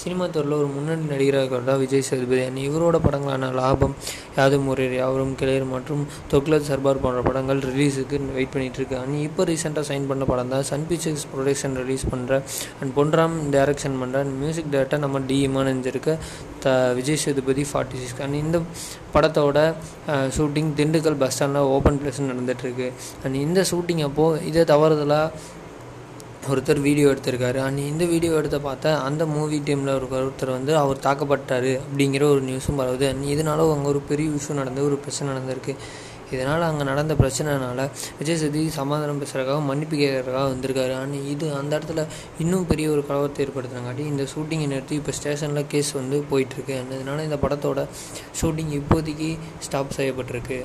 Cinema துறையில் ஒரு முன்னணி நடிகராக இருக்கிறதா விஜய் சேதுபதி. அண்ட் இவரோட படங்களான லாபம் யாதும் முறையர் யாவரும் கிளையர் மற்றும் தொக்லத் சர்பார் போன்ற படங்கள் ரிலீஸுக்கு வெயிட் பண்ணிட்டு இருக்கு அண்ட் இப்போ ரீசெண்டாக சைன் பண்ண படம் தான் சன் பிக்சர்ஸ் ப்ரொடக்ஷன் ரிலீஸ் பண்ணுற அண்ட் பொன்ராம் டைரக்ஷன் பண்ணுற அண்ட் மியூசிக் டேரக்டர் நம்ம D Imman the Vijay Sethupathi forty six and இந்த படத்தோட ஷூட்டிங் திண்டுக்கல் பஸ் ஸ்டாண்டில் ஓப்பன் பிளேஸ் நடந்துகிட்ருக்கு அண்ட் இந்த ஷூட்டிங் அப்போது இதை தவறுதலாக ஒருத்தர் வீடியோ எடுத்திருக்காரு. அண்ட் இந்த வீடியோ எடுத்த பார்த்தா அந்த மூவி டீமில் ஒரு ஒருத்தர் வந்து அவர் தாக்கப்பட்டார் அப்படிங்கிற ஒரு நியூஸும் பரவுது அண்ட் இதனால அங்கே ஒரு பெரிய இஷ்யூ நடந்து ஒரு பிரச்சனை நடந்திருக்கு. இதனால் அங்கே நடந்த பிரச்சனைனால விஜய் சதி சமாதானம் பேசுகிறதுக்காக மன்னிப்பு கேட்கறதுக்காக வந்திருக்காரு. அண்ட் இது அந்த இடத்துல இன்னும் பெரிய ஒரு கலவரத்தை ஏற்படுத்தினங்காட்டி இந்த ஷூட்டிங்கை நிறுத்தி இப்போ ஸ்டேஷனில் கேஸ் வந்து போயிட்டுருக்கு அண்ட் இதனால் இந்த படத்தோட ஷூட்டிங் இப்போதைக்கு ஸ்டாப் செய்யப்பட்டிருக்கு.